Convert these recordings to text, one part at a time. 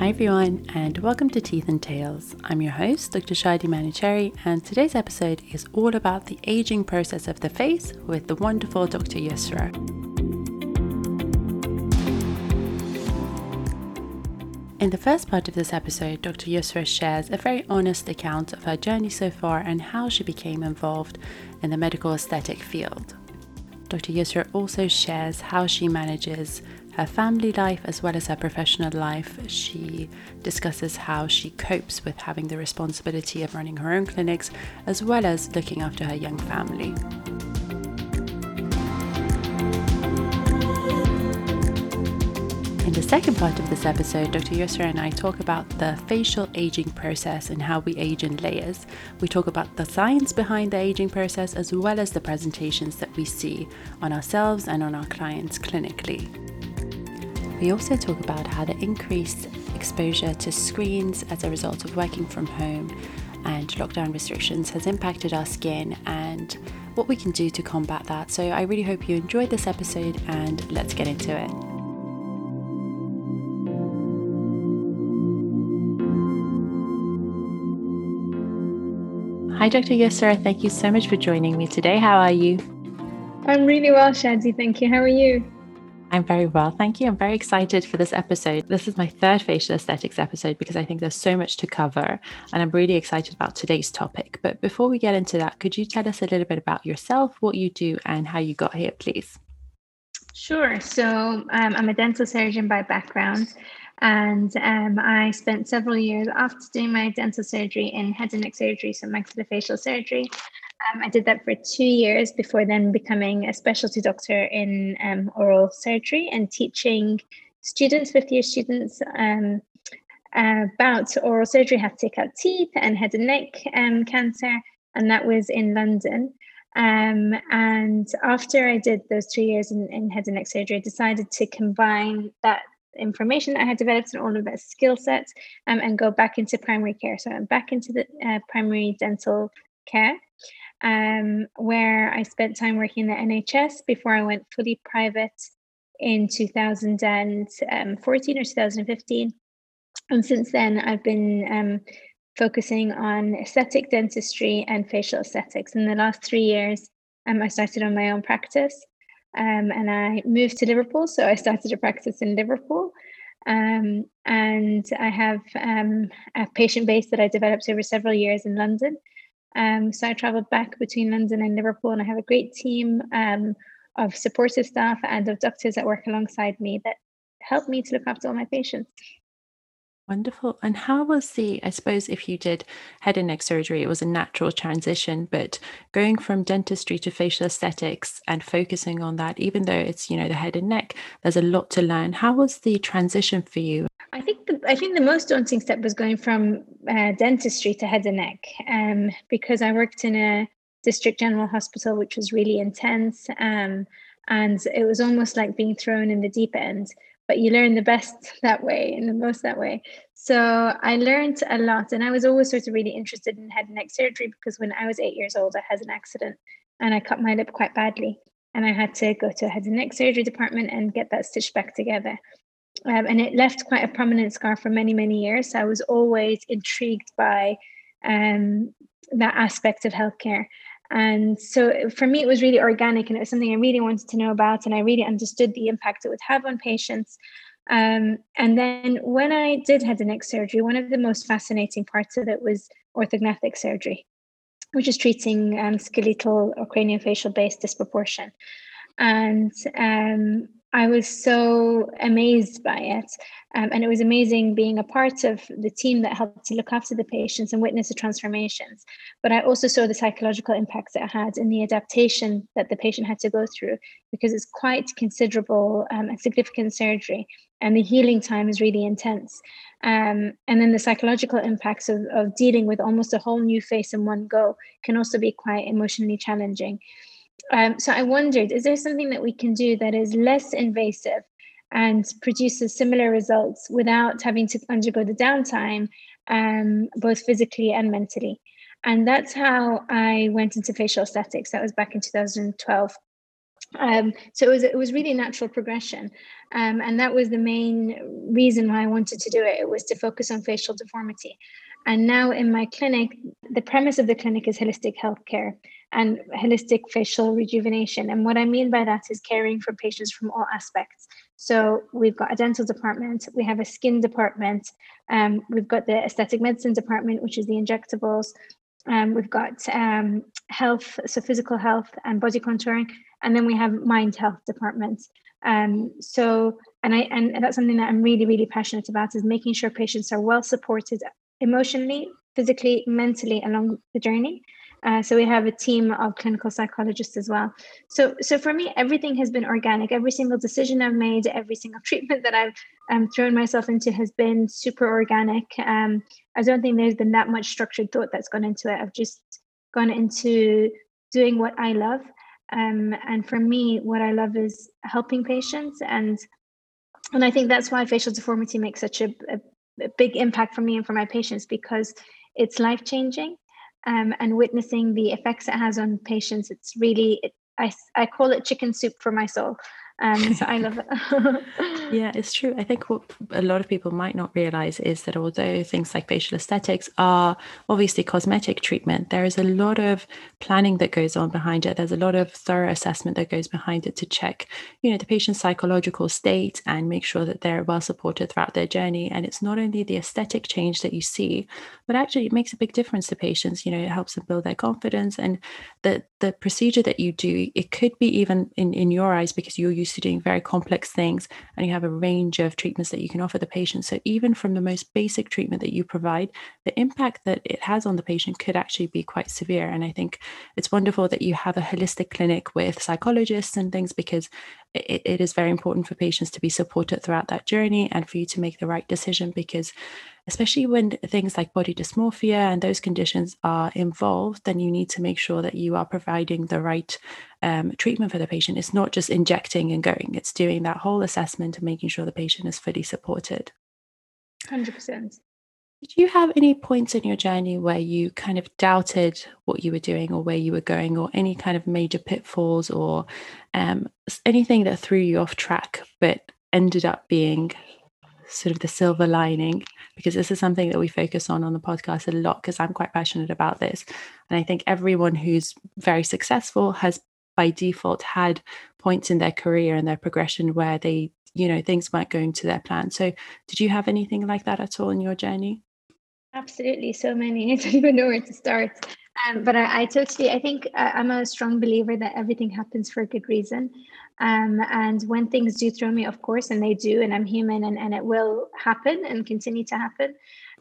Hi everyone, and welcome to Teeth and Tales. I'm your host, Dr. Shadi Manuchehri, and today's episode is all about the aging process of the face with the wonderful Dr. Yusra. In the first part of this episode, Dr. Yusra shares a very honest account of her journey so far and how she became involved in the medical aesthetic field. Dr. Yusra also shares how she manages her family life as well as her professional life. She discusses how she copes with having the responsibility of running her own clinics as well as looking after her young family. In the second part of this episode, Dr. Yusra and I talk about the facial aging process and how we age in layers. We talk about the science behind the aging process as well as the presentations that we see on ourselves and on our clients clinically. We also talk about how the increased exposure to screens as a result of working from home and lockdown restrictions has impacted our skin and what we can do to combat that. So I really hope you enjoyed this episode and let's get into it. Hi, Dr. Yusra. Thank you so much for joining me today. How are you? I'm really well, Shadi. Thank you. How are you? I'm very well, thank you. I'm very excited for this episode. This is my third facial aesthetics episode because I think there's so much to cover, and I'm really excited about today's topic. But before we get into that, could you tell us a little bit about yourself, what you do, and how you got here, please? Sure. So um, I'm a dental surgeon by background. And um, I spent several years after doing my dental surgery in head and neck surgery, so maxillofacial surgery. Um, I did that for two years before then becoming a specialty doctor in um, oral surgery and teaching students, fifth year students, um, about oral surgery, how to take out teeth and head and neck um, cancer. And that was in London. Um, and after I did those two years in, in head and neck surgery, I decided to combine that information I had developed and all of that skill sets um, and go back into primary care. So I'm back into the uh, primary dental care, um, where I spent time working in the NHS before I went fully private in 2014 or 2015. And since then, I've been um, focusing on aesthetic dentistry and facial aesthetics. In the last three years, um, I started on my own practice. Um, and I moved to Liverpool. So I started a practice in Liverpool. Um, and I have um, a patient base that I developed over several years in London. Um, so I travel back between London and Liverpool, and I have a great team um, of supportive staff and of doctors that work alongside me that help me to look after all my patients. Wonderful. And how was the, I suppose, if you did head and neck surgery, it was a natural transition, but going from dentistry to facial aesthetics and focusing on that, even though it's, you know, the head and neck, there's a lot to learn. How was the transition for you? I think the, I think the most daunting step was going from uh, dentistry to head and neck, um, because I worked in a district general hospital, which was really intense, um, and it was almost like being thrown in the deep end but you learn the best that way and the most that way. So I learned a lot, and I was always sort of really interested in head and neck surgery because when I was eight years old, I had an accident and I cut my lip quite badly, and I had to go to a head and neck surgery department and get that stitched back together. Um, and it left quite a prominent scar for many, many years. I was always intrigued by um, that aspect of healthcare. And so for me, it was really organic and it was something I really wanted to know about. And I really understood the impact it would have on patients. Um, and then when I did head and neck surgery, one of the most fascinating parts of it was orthognathic surgery, which is treating um, skeletal or craniofacial based disproportion. And um, I was so amazed by it. Um, and it was amazing being a part of the team that helped to look after the patients and witness the transformations. But I also saw the psychological impacts it had in the adaptation that the patient had to go through because it's quite considerable um, and significant surgery. And the healing time is really intense. Um, and then the psychological impacts of, of dealing with almost a whole new face in one go can also be quite emotionally challenging. Um, so I wondered, is there something that we can do that is less invasive and produces similar results without having to undergo the downtime, um, both physically and mentally? And that's how I went into facial aesthetics. That was back in 2012. Um, so it was it was really natural progression, um, and that was the main reason why I wanted to do it. It was to focus on facial deformity, and now in my clinic, the premise of the clinic is holistic healthcare and holistic facial rejuvenation. And what I mean by that is caring for patients from all aspects. So we've got a dental department, we have a skin department, um, we've got the aesthetic medicine department, which is the injectables. Um, we've got um, health, so physical health and body contouring, and then we have mind health departments. Um, so, and I and that's something that I'm really, really passionate about is making sure patients are well supported emotionally, physically, mentally along the journey. Uh, so we have a team of clinical psychologists as well. So, so for me, everything has been organic. Every single decision I've made, every single treatment that I've um, thrown myself into has been super organic. Um, I don't think there's been that much structured thought that's gone into it. I've just gone into doing what I love. Um, and for me, what I love is helping patients, and and I think that's why facial deformity makes such a, a, a big impact for me and for my patients because it's life changing um, and witnessing the effects it has on patients. It's really, it, I, I call it chicken soup for my soul. Um, so I love it. yeah, it's true. I think what a lot of people might not realize is that although things like facial aesthetics are obviously cosmetic treatment, there is a lot of planning that goes on behind it. There's a lot of thorough assessment that goes behind it to check, you know, the patient's psychological state and make sure that they're well supported throughout their journey. And it's not only the aesthetic change that you see, but actually it makes a big difference to patients. You know, it helps them build their confidence and the the procedure that you do, it could be even in, in your eyes because you're used to doing very complex things and you have a range of treatments that you can offer the patient. So even from the most basic treatment that you provide, the impact that it has on the patient could actually be quite severe. And I think it's wonderful that you have a holistic clinic with psychologists and things because it, it is very important for patients to be supported throughout that journey and for you to make the right decision because especially when things like body dysmorphia and those conditions are involved then you need to make sure that you are providing the right um, treatment for the patient. It's not just injecting and going. It's doing that whole assessment and making sure the patient is fully supported. 100% did you have any points in your journey where you kind of doubted what you were doing or where you were going, or any kind of major pitfalls or um, anything that threw you off track, but ended up being sort of the silver lining? Because this is something that we focus on on the podcast a lot because I'm quite passionate about this. And I think everyone who's very successful has by default had points in their career and their progression where they you know things weren't going to their plan so did you have anything like that at all in your journey Absolutely, so many. I don't even know where to start. Um, but I, I, totally, I think uh, I'm a strong believer that everything happens for a good reason. Um, and when things do throw me, of course, and they do, and I'm human and, and it will happen and continue to happen.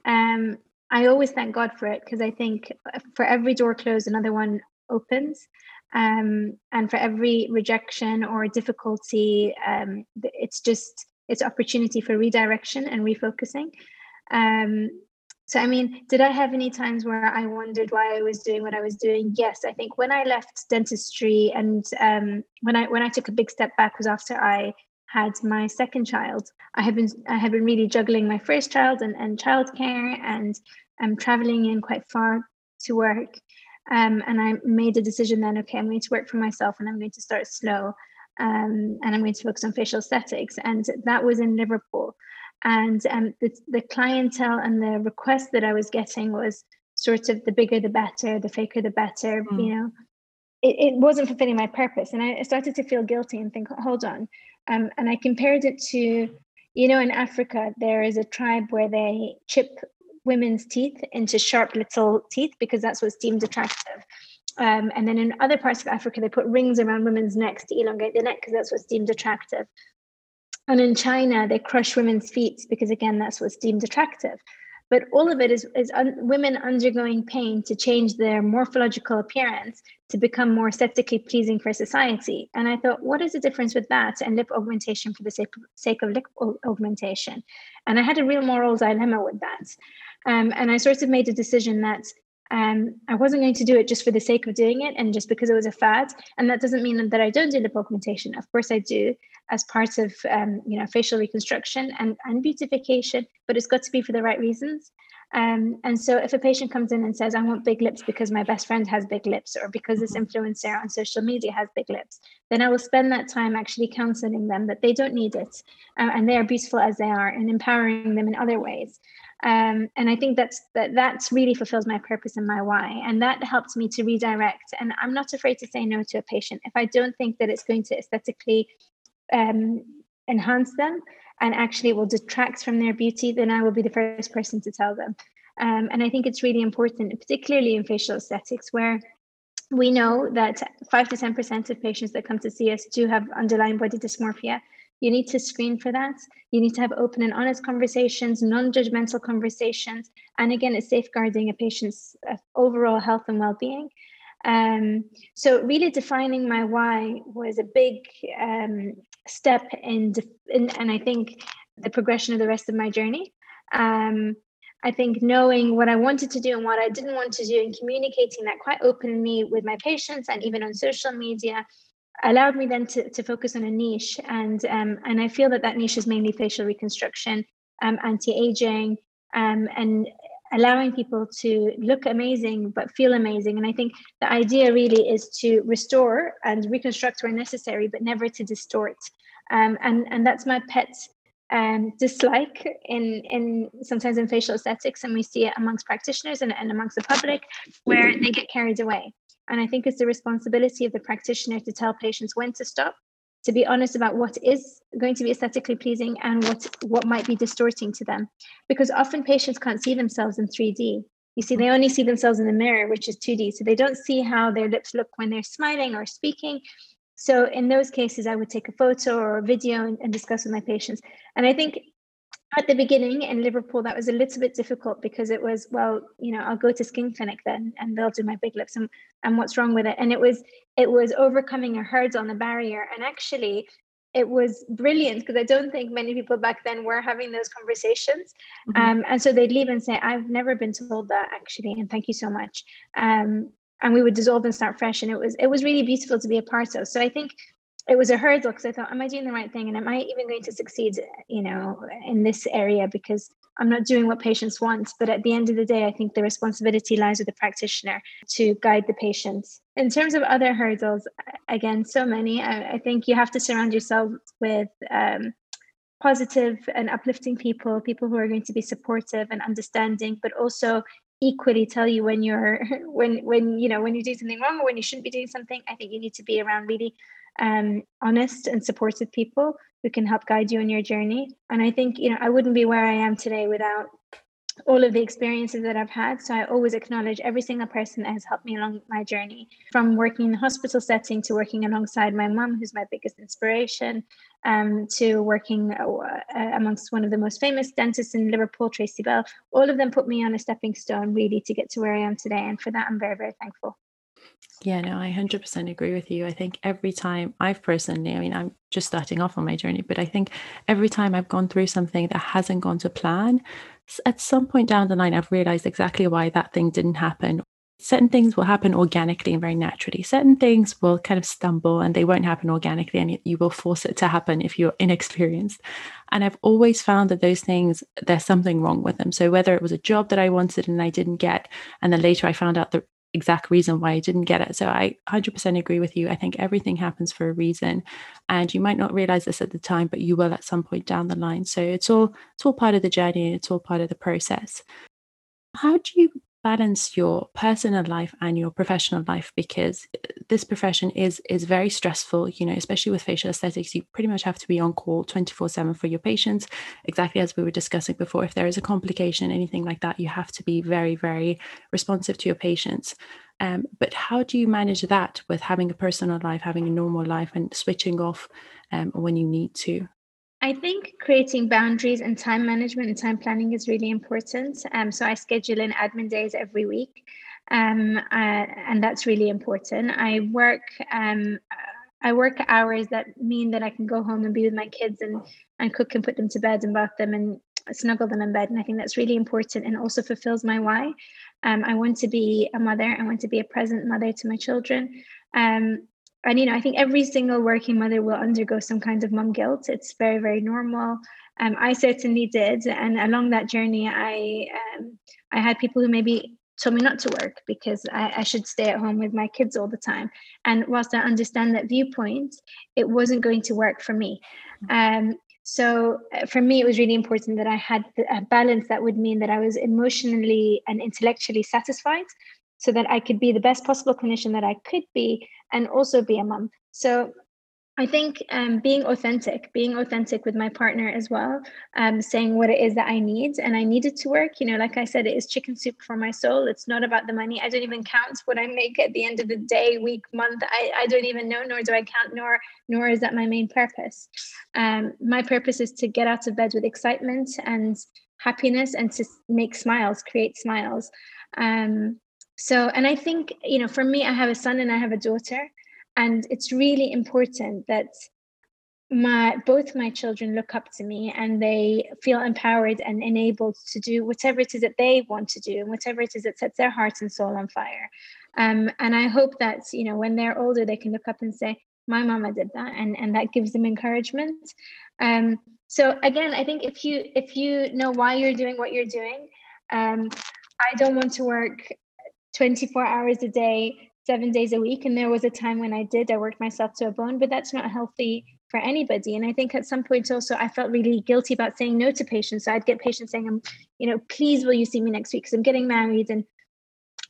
Um, I always thank God for it because I think for every door closed, another one opens. Um, and for every rejection or difficulty, um, it's just, it's opportunity for redirection and refocusing. Um, so, I mean, did I have any times where I wondered why I was doing what I was doing? Yes, I think when I left dentistry and um, when I when I took a big step back was after I had my second child. I have been I have been really juggling my first child and and childcare, and I'm traveling in quite far to work. Um, and I made a decision then. Okay, I'm going to work for myself, and I'm going to start slow, um, and I'm going to focus on facial aesthetics. And that was in Liverpool and um, the, the clientele and the request that i was getting was sort of the bigger the better the faker the better mm. you know. It, it wasn't fulfilling my purpose and i started to feel guilty and think hold on. Um, and i compared it to you know in africa there is a tribe where they chip women's teeth into sharp little teeth because that's what's deemed attractive. Um, and then in other parts of africa they put rings around women's necks to elongate the neck because that's what's deemed attractive and in China, they crush women's feet because, again, that's what's deemed attractive. But all of it is, is un- women undergoing pain to change their morphological appearance to become more aesthetically pleasing for society. And I thought, what is the difference with that and lip augmentation for the sake, sake of lip augmentation? And I had a real moral dilemma with that. Um, and I sort of made a decision that um, I wasn't going to do it just for the sake of doing it and just because it was a fad. And that doesn't mean that I don't do lip augmentation. Of course, I do as part of um, you know facial reconstruction and, and beautification, but it's got to be for the right reasons. Um, and so if a patient comes in and says, I want big lips because my best friend has big lips, or because this mm-hmm. influencer on social media has big lips, then I will spend that time actually counseling them that they don't need it uh, and they are beautiful as they are and empowering them in other ways. Um, and I think that's that that's really fulfills my purpose and my why. And that helps me to redirect. And I'm not afraid to say no to a patient if I don't think that it's going to aesthetically um, enhance them and actually will detract from their beauty, then I will be the first person to tell them. Um, and I think it's really important, particularly in facial aesthetics, where we know that 5 to 10% of patients that come to see us do have underlying body dysmorphia. You need to screen for that. You need to have open and honest conversations, non judgmental conversations. And again, it's safeguarding a patient's uh, overall health and well being. Um, so, really defining my why was a big um, step in, in, and I think the progression of the rest of my journey. Um, I think knowing what I wanted to do and what I didn't want to do and communicating that quite openly with my patients and even on social media allowed me then to, to focus on a niche. And, um, and I feel that that niche is mainly facial reconstruction, um, anti-aging, um, and allowing people to look amazing but feel amazing. And I think the idea really is to restore and reconstruct where necessary, but never to distort. Um, and and that's my pet um, dislike in in sometimes in facial aesthetics, and we see it amongst practitioners and, and amongst the public, where they get carried away. And I think it's the responsibility of the practitioner to tell patients when to stop, to be honest about what is going to be aesthetically pleasing and what what might be distorting to them, because often patients can't see themselves in 3D. You see, they only see themselves in the mirror, which is 2D. So they don't see how their lips look when they're smiling or speaking. So in those cases, I would take a photo or a video and, and discuss with my patients. And I think at the beginning in Liverpool, that was a little bit difficult because it was, well, you know, I'll go to skin clinic then and they'll do my big lips and, and what's wrong with it. And it was it was overcoming a hurdle on the barrier. And actually it was brilliant because I don't think many people back then were having those conversations. Mm-hmm. Um, and so they'd leave and say, I've never been told that actually, and thank you so much. Um, and we would dissolve and start fresh and it was it was really beautiful to be a part of so i think it was a hurdle because i thought am i doing the right thing? And am i even going to succeed you know in this area? Because i'm not doing what patients want. But at the end of the day i think the responsibility lies with the practitioner to guide the patients. In terms of other hurdles again so many. I, I think you have to surround yourself with um, positive and uplifting people people who are going to be supportive and understanding but also equally tell you when you're when when you know when you do something wrong or when you shouldn't be doing something i think you need to be around really um, honest and supportive people who can help guide you on your journey and i think you know i wouldn't be where i am today without all of the experiences that I've had. So I always acknowledge every single person that has helped me along my journey, from working in the hospital setting to working alongside my mum, who's my biggest inspiration, um, to working uh, amongst one of the most famous dentists in Liverpool, Tracy Bell. All of them put me on a stepping stone really to get to where I am today. And for that, I'm very, very thankful. Yeah, no, I 100% agree with you. I think every time I've personally, I mean, I'm just starting off on my journey, but I think every time I've gone through something that hasn't gone to plan, at some point down the line, I've realized exactly why that thing didn't happen. Certain things will happen organically and very naturally. Certain things will kind of stumble and they won't happen organically, and you will force it to happen if you're inexperienced. And I've always found that those things, there's something wrong with them. So whether it was a job that I wanted and I didn't get, and then later I found out that exact reason why I didn't get it. So I 100% agree with you. I think everything happens for a reason and you might not realize this at the time but you will at some point down the line. So it's all it's all part of the journey, it's all part of the process. How do you balance your personal life and your professional life because this profession is is very stressful you know especially with facial aesthetics. You pretty much have to be on call 24 7 for your patients. Exactly as we were discussing before if there is a complication anything like that you have to be very very responsive to your patients. Um, but how do you manage that with having a personal life having a normal life and switching off um, when you need to I think creating boundaries and time management and time planning is really important. Um, so I schedule in admin days every week, um, uh, and that's really important. I work um, I work hours that mean that I can go home and be with my kids and and cook and put them to bed and bath them and snuggle them in bed. And I think that's really important and also fulfills my why. Um, I want to be a mother. I want to be a present mother to my children. Um, and you know i think every single working mother will undergo some kind of mom guilt. It's very very normal. Um, i certainly did. And along that journey i um, I had people who maybe told me not to work because I, I, should stay at home with my kids all the time. And whilst I understand that viewpoint, it wasn't going to work for me. Um, so uh, for me, it was really important that I had a balance that would mean that I was emotionally and intellectually satisfied so that I could be the best possible clinician that I could be and also be a mom. So I think um, being authentic, being authentic with my partner as well, um, saying what it is that I need, and I needed to work. You know, like I said, it is chicken soup for my soul. It's not about the money. I don't even count what I make at the end of the day, week, month. I, I don't even know, nor do I count, nor nor is that my main purpose. Um, my purpose is to get out of bed with excitement and happiness, and to make smiles, create smiles. Um, so, and I think you know, for me, I have a son and I have a daughter and it's really important that my both my children look up to me and they feel empowered and enabled to do whatever it is that they want to do and whatever it is that sets their heart and soul on fire. Um, and i hope that you know when they're older they can look up and say my mama did that and and that gives them encouragement. Um, so again i think if you if you know why you're doing what you're doing um, i don't want to work 24 hours a day seven days a week. And there was a time when I did, I worked myself to a bone, but that's not healthy for anybody. And I think at some point also I felt really guilty about saying no to patients. So I'd get patients saying, "I'm, you know, please will you see me next week? Because I'm getting married and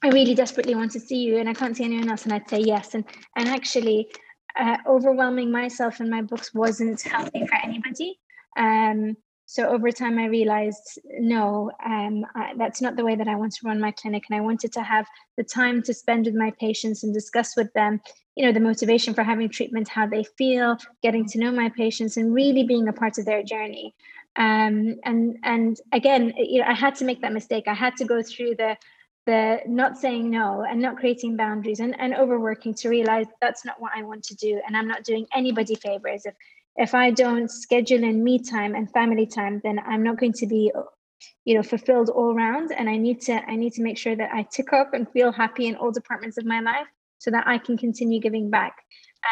I really desperately want to see you and I can't see anyone else. And I'd say yes. And and actually uh, overwhelming myself and my books wasn't healthy for anybody. Um, so over time i realized no um, I, that's not the way that i want to run my clinic. And i wanted to have the time to spend with my patients and discuss with them you know the motivation for having treatment how they feel getting to know my patients and really being a part of their journey. Um, and and again you know i had to make that mistake. I had to go through the the not saying no and not creating boundaries and, and overworking to realize that's not what i want to do. And i'm not doing anybody favors if if I don't schedule in me time and family time, then I'm not going to be, you know, fulfilled all round. And I need to I need to make sure that I tick up and feel happy in all departments of my life so that I can continue giving back.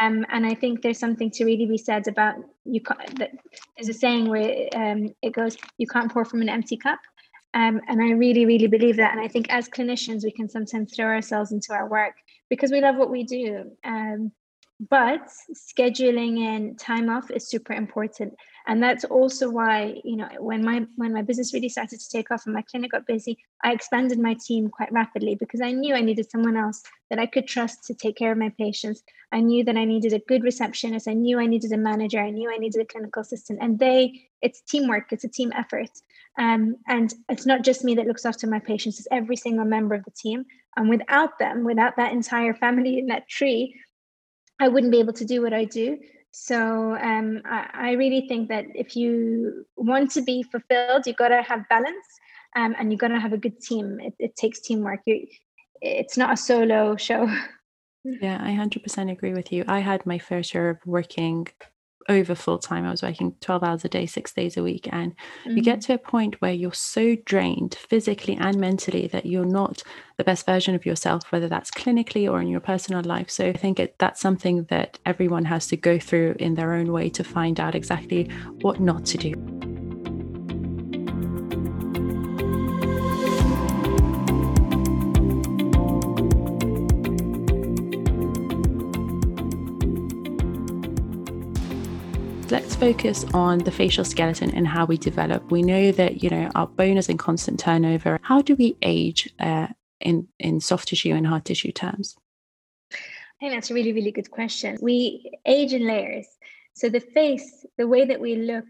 Um, and I think there's something to really be said about you. can't that there's a saying where um, it goes, "You can't pour from an empty cup." Um, and I really, really believe that. And I think as clinicians, we can sometimes throw ourselves into our work because we love what we do. Um, but scheduling in time off is super important. And that's also why you know when my when my business really started to take off and my clinic got busy i expanded my team quite rapidly because i knew i needed someone else that i could trust to take care of my patients. I knew that i needed a good receptionist. I knew i needed a manager. I knew i needed a clinical assistant. And they it's teamwork. It's a team effort. Um, and it's not just me that looks after my patients. It's every single member of the team. And without them without that entire family in that tree I wouldn't be able to do what I do. So um, I, I, really think that if you want to be fulfilled, you've got to have balance um, and you've got to have a good team. It, it takes teamwork. You, it's not a solo show. Yeah, I 100% agree with you. I had my fair share of working over full time. I was working 12 hours a day, six days a week. And mm-hmm. you get mm-hmm. to a point where you're so drained physically and mentally that you're not the best version of yourself, whether that's clinically or in your personal life. So I think it, that's something that everyone has to go through in their own way to find out exactly what not to do. Let's focus on the facial skeleton and how we develop. We know that you know our bone is in constant turnover. How do we age uh, in in soft tissue and hard tissue terms? I think that's a really really good question. We age in layers. So the face, the way that we look,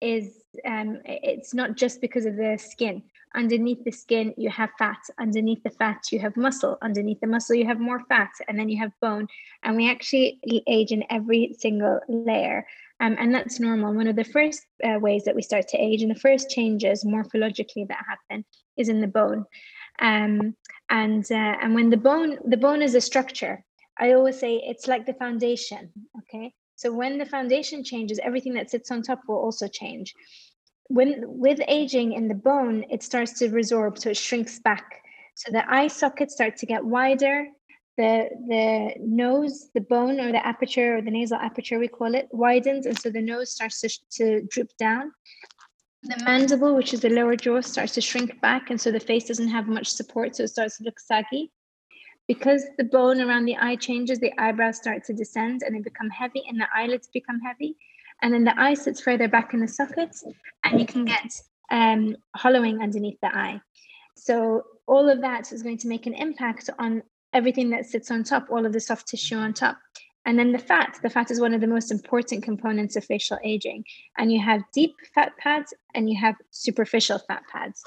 is um, it's not just because of the skin. Underneath the skin, you have fat. Underneath the fat, you have muscle. Underneath the muscle, you have more fat, and then you have bone. And we actually age in every single layer. Um, and that's normal. One of the first uh, ways that we start to age and the first changes morphologically that happen is in the bone. Um, and uh, and when the bone the bone is a structure, I always say it's like the foundation. Okay, so when the foundation changes, everything that sits on top will also change. When with aging in the bone, it starts to resorb, so it shrinks back. So the eye sockets start to get wider, the the nose, the bone or the aperture or the nasal aperture, we call it, widens, and so the nose starts to, to droop down. The mandible, which is the lower jaw, starts to shrink back, and so the face doesn't have much support, so it starts to look saggy. Because the bone around the eye changes, the eyebrows start to descend and they become heavy, and the eyelids become heavy. And then the eye sits further back in the sockets, and you can get um, hollowing underneath the eye. So all of that is going to make an impact on everything that sits on top, all of the soft tissue on top. And then the fat, the fat is one of the most important components of facial aging. And you have deep fat pads and you have superficial fat pads.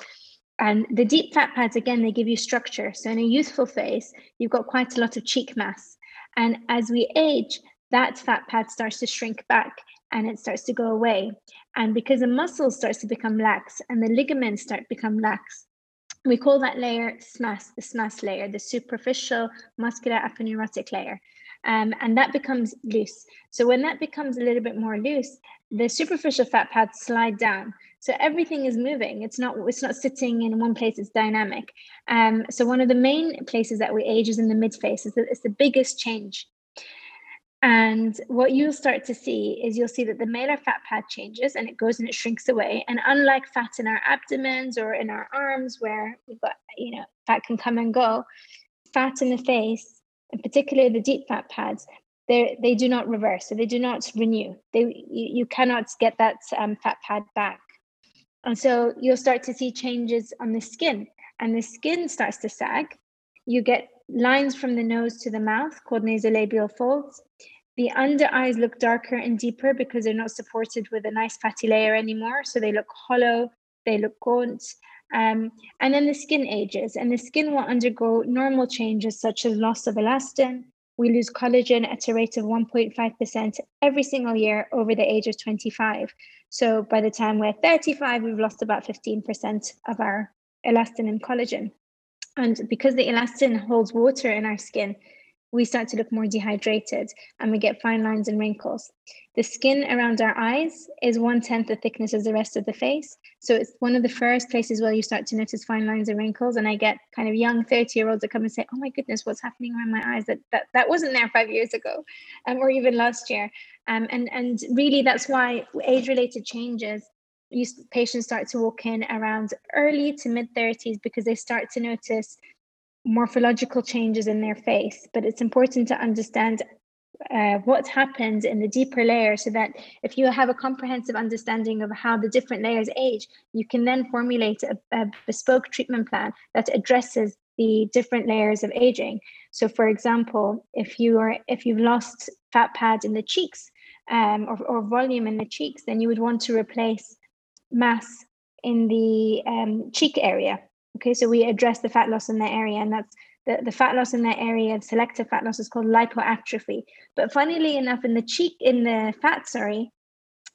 And the deep fat pads, again, they give you structure. So in a youthful face, you've got quite a lot of cheek mass. And as we age, that fat pad starts to shrink back and it starts to go away. And because the muscle starts to become lax and the ligaments start to become lax, we call that layer SMAS, the SMAS layer, the superficial muscular aponeurotic layer. Um, and that becomes loose. So when that becomes a little bit more loose, the superficial fat pads slide down. So everything is moving. It's not it's not sitting in one place. It's dynamic. Um, so one of the main places that we age is in the mid face. It's the, it's the biggest change and what you'll start to see is you'll see that the malar fat pad changes and it goes and it shrinks away. And unlike fat in our abdomens or in our arms, where we've got, you know, fat can come and go, fat in the face, and particularly the deep fat pads, they they do not reverse, so they do not renew. They you, you cannot get that um, fat pad back, and so you'll start to see changes on the skin, and the skin starts to sag. You get lines from the nose to the mouth called nasolabial folds. The under eyes look darker and deeper because they're not supported with a nice fatty layer anymore. So they look hollow, they look gaunt. Um, and then the skin ages, and the skin will undergo normal changes such as loss of elastin. We lose collagen at a rate of 1.5% every single year over the age of 25. So by the time we're 35, we've lost about 15% of our elastin and collagen. And because the elastin holds water in our skin, we start to look more dehydrated and we get fine lines and wrinkles. The skin around our eyes is one tenth the thickness as the rest of the face. So it's one of the first places where you start to notice fine lines and wrinkles. And I get kind of young 30 year olds that come and say, Oh my goodness, what's happening around my eyes? That that, that wasn't there five years ago um, or even last year. Um, and, and really, that's why age related changes patients start to walk in around early to mid 30s because they start to notice morphological changes in their face. But it's important to understand uh, what happens in the deeper layer so that if you have a comprehensive understanding of how the different layers age, you can then formulate a, a bespoke treatment plan that addresses the different layers of aging. So, for example, if you are if you've lost fat pad in the cheeks um, or, or volume in the cheeks, then you would want to replace mass in the um, cheek area. Okay, so we address the fat loss in that area, and that's the, the fat loss in that area, selective fat loss is called lipoatrophy. But funnily enough, in the cheek, in the fat, sorry,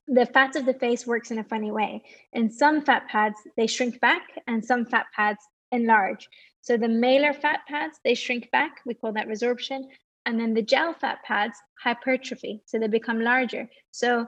the fat of the face works in a funny way. In some fat pads, they shrink back, and some fat pads enlarge. So the malar fat pads, they shrink back. We call that resorption. And then the jowl fat pads, hypertrophy. So they become larger. So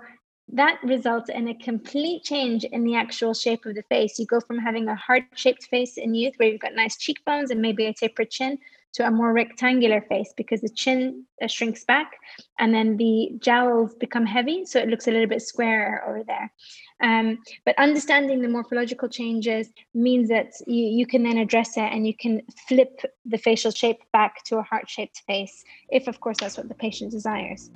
that results in a complete change in the actual shape of the face. You go from having a heart shaped face in youth where you've got nice cheekbones and maybe a tapered chin to a more rectangular face because the chin uh, shrinks back and then the jowls become heavy. So it looks a little bit squarer over there. Um, but understanding the morphological changes means that you, you can then address it and you can flip the facial shape back to a heart shaped face, if, of course, that's what the patient desires.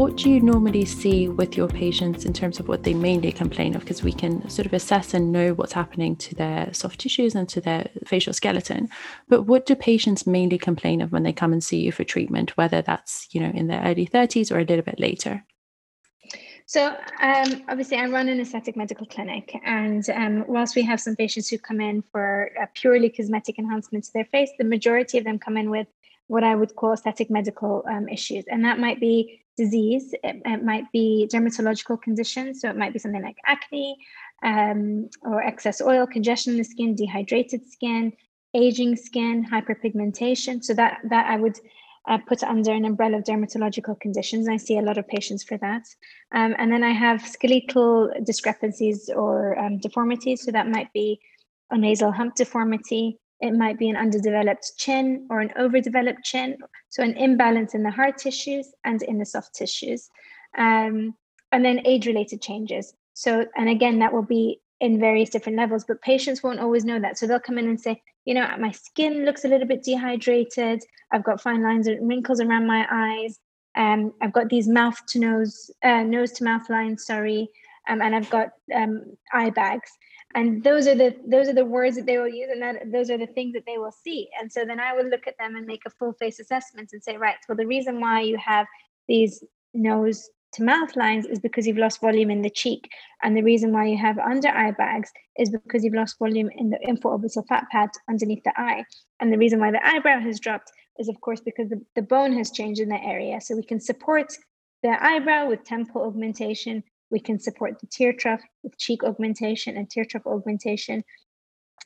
What do you normally see with your patients in terms of what they mainly complain of? Because we can sort of assess and know what's happening to their soft tissues and to their facial skeleton. But what do patients mainly complain of when they come and see you for treatment, whether that's, you know, in their early 30s or a little bit later? So um, obviously, I run an aesthetic medical clinic, and um, whilst we have some patients who come in for a purely cosmetic enhancement to their face, the majority of them come in with what I would call aesthetic medical um, issues, and that might be disease. It, it, might be dermatological conditions. So it might be something like acne um, or excess oil, congestion in the skin, dehydrated skin, aging skin, hyperpigmentation. So that that I would uh, put under an umbrella of dermatological conditions. I see a lot of patients for that. Um, and then I have skeletal discrepancies or um, deformities. So that might be a nasal hump deformity, it might be an underdeveloped chin or an overdeveloped chin, so an imbalance in the hard tissues and in the soft tissues. Um, and then age related changes. So, and again, that will be in various different levels, but patients won't always know that. So they'll come in and say, you know, my skin looks a little bit dehydrated. I've got fine lines and wrinkles around my eyes. Um, I've got these mouth to nose, uh, nose to mouth lines, sorry. Um, and I've got um, eye bags. And those are the those are the words that they will use, and that those are the things that they will see. And so then I will look at them and make a full face assessment and say, right, well, the reason why you have these nose to mouth lines is because you've lost volume in the cheek. And the reason why you have under eye bags is because you've lost volume in the infraorbital fat pad underneath the eye. And the reason why the eyebrow has dropped is, of course, because the, the bone has changed in that area. So we can support the eyebrow with temple augmentation. We can support the tear trough with cheek augmentation and tear trough augmentation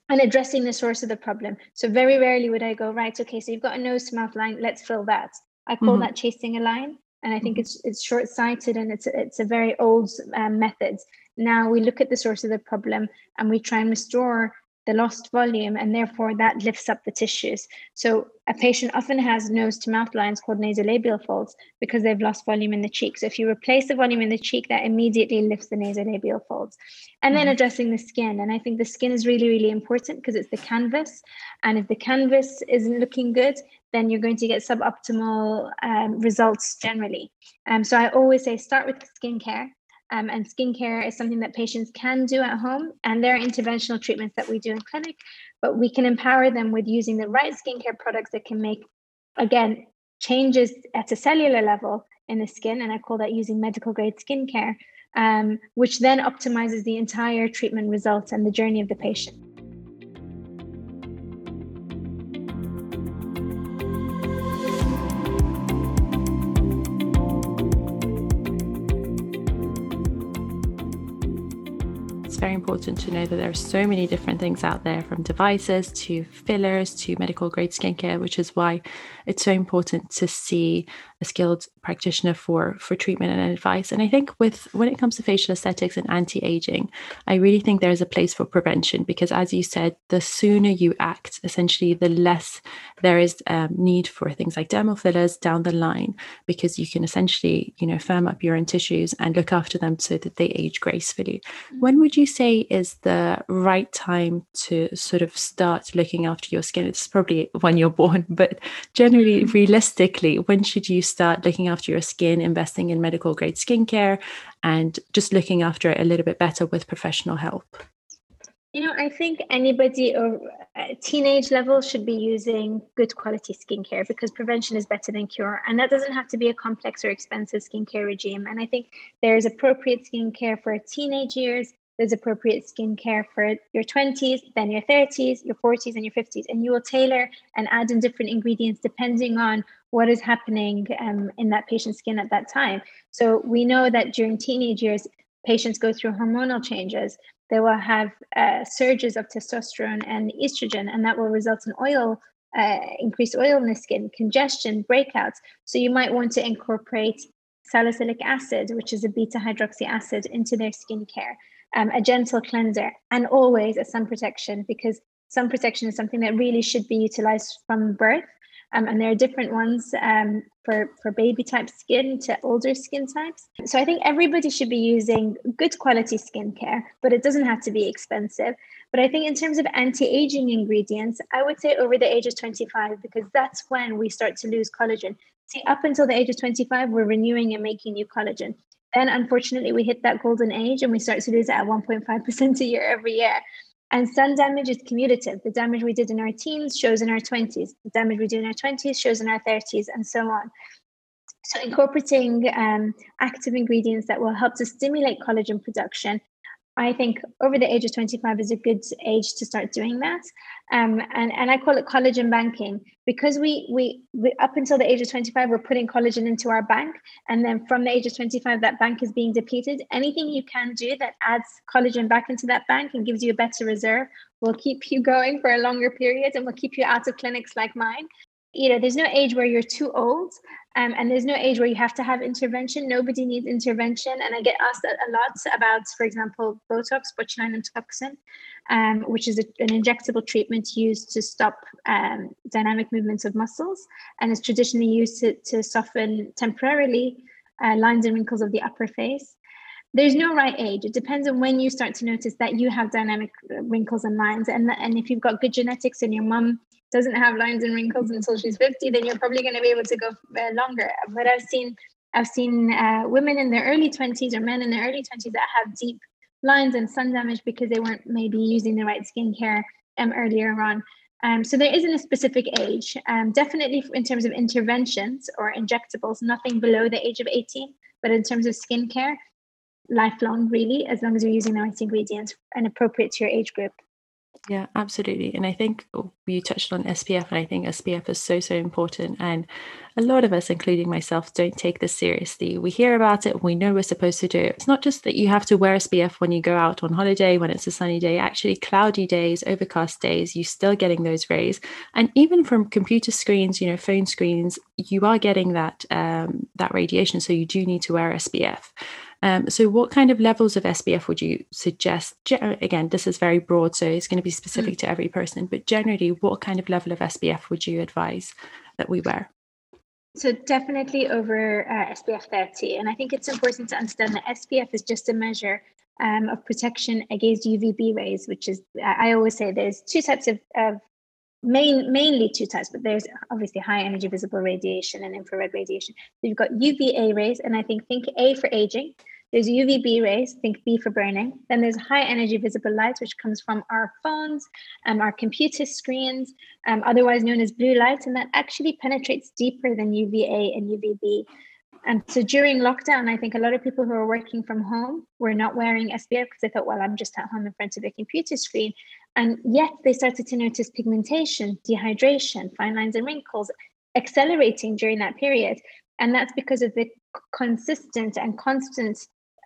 and addressing the source of the problem. So very rarely would I go, right, okay, so you've got a nose to mouth line, let's fill that. I call mm-hmm. that chasing a line and I think mm-hmm. it's it's short sighted and it's it's a very old um, method. Now we look at the source of the problem and we try and restore the lost volume, and therefore that lifts up the tissues. So a patient often has nose to mouth lines called nasolabial folds because they've lost volume in the cheek. So if you replace the volume in the cheek, that immediately lifts the nasolabial folds. And then mm-hmm. addressing the skin. And I think the skin is really, really important because it's the canvas. And if the canvas isn't looking good, then you're going to get suboptimal um, results generally. Um, so I always say start with skincare um, and skincare is something that patients can do at home, and there are interventional treatments that we do in clinic, but we can empower them with using the right skincare products that can make, again, changes at a cellular level in the skin. And I call that using medical grade skincare, um, which then optimizes the entire treatment results and the journey of the patient. Important to know that there are so many different things out there from devices to fillers to medical grade skincare, which is why it's so important to see a skilled practitioner for for treatment and advice. And I think with when it comes to facial aesthetics and anti-aging, I really think there is a place for prevention because as you said, the sooner you act, essentially the less there is um, need for things like dermal fillers down the line because you can essentially, you know, firm up your own tissues and look after them so that they age gracefully. Mm-hmm. When would you say is the right time to sort of start looking after your skin? It's probably when you're born, but generally, mm-hmm. realistically, when should you start looking after your skin, investing in medical grade skincare, and just looking after it a little bit better with professional help? You know, I think anybody or teenage level should be using good quality skincare because prevention is better than cure. And that doesn't have to be a complex or expensive skincare regime. And I think there's appropriate skincare for teenage years there's appropriate skincare for your 20s, then your 30s, your 40s, and your 50s. And you will tailor and add in different ingredients depending on what is happening um, in that patient's skin at that time. So we know that during teenage years, patients go through hormonal changes. They will have uh, surges of testosterone and estrogen, and that will result in oil, uh, increased oil in the skin, congestion, breakouts. So you might want to incorporate salicylic acid, which is a beta hydroxy acid, into their skincare um, a gentle cleanser, and always a sun protection because sun protection is something that really should be utilized from birth. Um, and there are different ones um, for, for baby type skin to older skin types. So I think everybody should be using good quality skincare, but it doesn't have to be expensive. But I think in terms of anti aging ingredients, I would say over the age of 25, because that's when we start to lose collagen. See, up until the age of 25, we're renewing and making new collagen. Then, unfortunately, we hit that golden age and we start to lose it at 1.5% a year every year. And sun damage is cumulative. The damage we did in our teens shows in our 20s. The damage we do in our 20s shows in our 30s, and so on. So, incorporating um, active ingredients that will help to stimulate collagen production I think over the age of 25 is a good age to start doing that. Um, and, and I call it collagen banking because we, we, we, up until the age of 25, we're putting collagen into our bank. And then from the age of 25, that bank is being depleted. Anything you can do that adds collagen back into that bank and gives you a better reserve will keep you going for a longer period and will keep you out of clinics like mine. You know, there's no age where you're too old um, and there's no age where you have to have intervention. Nobody needs intervention. And I get asked a lot about, for example, Botox, botulinum toxin, um, which is a, an injectable treatment used to stop um, dynamic movements of muscles and is traditionally used to, to soften temporarily uh, lines and wrinkles of the upper face. There's no right age. It depends on when you start to notice that you have dynamic uh, wrinkles and lines. And, and if you've got good genetics and your mum doesn't have lines and wrinkles until she's 50, then you're probably going to be able to go uh, longer. But I've seen I've seen uh, women in their early 20s or men in their early 20s that have deep lines and sun damage because they weren't maybe using the right skincare um, earlier on. Um, so there isn't a specific age. Um, definitely in terms of interventions or injectables, nothing below the age of 18. But in terms of skincare, lifelong really, as long as you're using the right ingredients and appropriate to your age group. Yeah, absolutely. And I think you touched on SPF, and I think SPF is so, so important. And a lot of us, including myself, don't take this seriously. We hear about it, we know we're supposed to do it. It's not just that you have to wear SPF when you go out on holiday, when it's a sunny day, actually, cloudy days, overcast days, you're still getting those rays. And even from computer screens, you know, phone screens, you are getting that um, that radiation. So you do need to wear SPF. Um, so, what kind of levels of SPF would you suggest? Again, this is very broad, so it's going to be specific mm. to every person, but generally, what kind of level of SPF would you advise that we wear? So, definitely over uh, SPF 30. And I think it's important to understand that SPF is just a measure um, of protection against UVB rays, which is, I always say there's two types of, of main mainly two types, but there's obviously high energy visible radiation and infrared radiation. So you've got UVA rays, and I think think A for aging, there's UVB rays, think B for burning. Then there's high energy visible light, which comes from our phones, um, our computer screens, um, otherwise known as blue light, and that actually penetrates deeper than UVA and UVB. And so during lockdown, I think a lot of people who are working from home were not wearing SPF because they thought, well, I'm just at home in front of a computer screen. And yet they started to notice pigmentation, dehydration, fine lines and wrinkles accelerating during that period. And that's because of the consistent and constant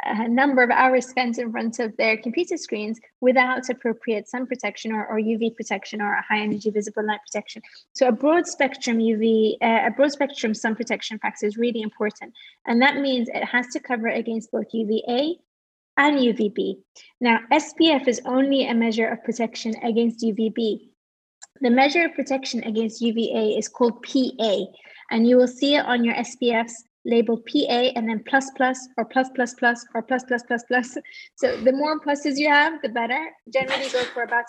a number of hours spent in front of their computer screens without appropriate sun protection or, or UV protection or a high energy visible light protection. So a broad spectrum UV, uh, a broad spectrum sun protection factor is really important. And that means it has to cover against both UVA and UVB. Now, SPF is only a measure of protection against UVB. The measure of protection against UVA is called PA, and you will see it on your SPFs labeled PA and then plus plus or plus plus plus or plus plus plus plus. So the more pluses you have, the better. Generally go for about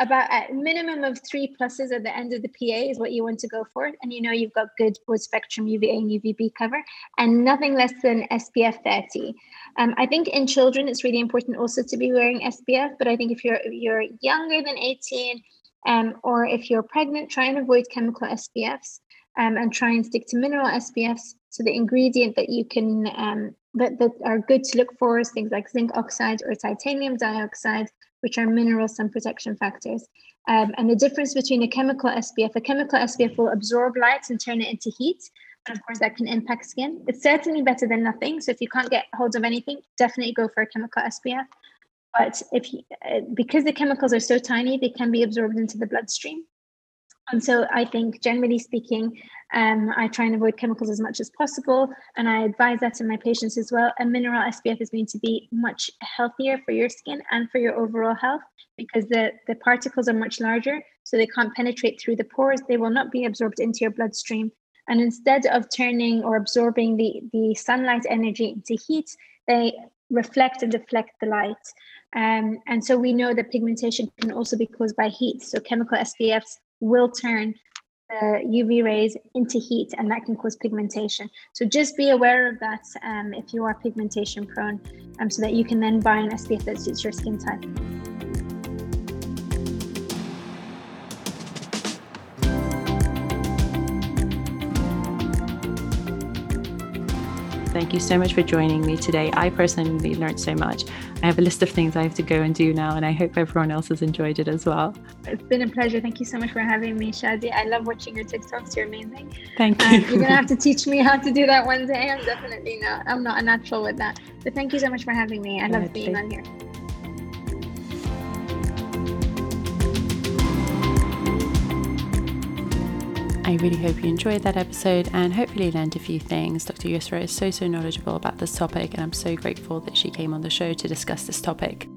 about a minimum of three pluses at the end of the PA is what you want to go for. And you know you've got good broad spectrum UVA and UVB cover and nothing less than SPF 30. Um, I think in children it's really important also to be wearing SPF, but I think if you're if you're younger than 18 um, or if you're pregnant, try and avoid chemical SPFs. Um, and try and stick to mineral SPFs so the ingredient that you can um, that, that are good to look for is things like zinc oxide or titanium dioxide, which are mineral sun protection factors. Um, and the difference between a chemical SPF, a chemical SPF will absorb light and turn it into heat. And of course, that can impact skin. It's certainly better than nothing. So if you can't get hold of anything, definitely go for a chemical SPF. But if you, uh, because the chemicals are so tiny, they can be absorbed into the bloodstream. And so I think, generally speaking, um, I try and avoid chemicals as much as possible. And I advise that to my patients as well. A mineral SPF is going to be much healthier for your skin and for your overall health because the, the particles are much larger. So they can't penetrate through the pores. They will not be absorbed into your bloodstream. And instead of turning or absorbing the, the sunlight energy into heat, they reflect and deflect the light. Um, and so we know that pigmentation can also be caused by heat. So chemical SPFs will turn the UV rays into heat and that can cause pigmentation. So just be aware of that um, if you are pigmentation prone um, so that you can then buy an SPF that suits your skin type. Thank you so much for joining me today. I personally learned so much. I have a list of things I have to go and do now, and I hope everyone else has enjoyed it as well. It's been a pleasure. Thank you so much for having me, Shadi. I love watching your TikToks. You're amazing. Thank you. you're gonna have to teach me how to do that one day. I'm definitely not. I'm not a natural with that. But thank you so much for having me. I love being on here. I really hope you enjoyed that episode and hopefully learned a few things. Dr. Yusra is so, so knowledgeable about this topic, and I'm so grateful that she came on the show to discuss this topic.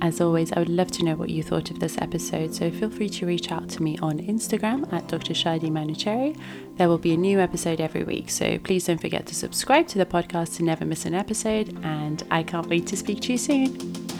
As always, I would love to know what you thought of this episode, so feel free to reach out to me on Instagram at Dr. Shadi Manuchehri. There will be a new episode every week, so please don't forget to subscribe to the podcast to never miss an episode, and I can't wait to speak to you soon.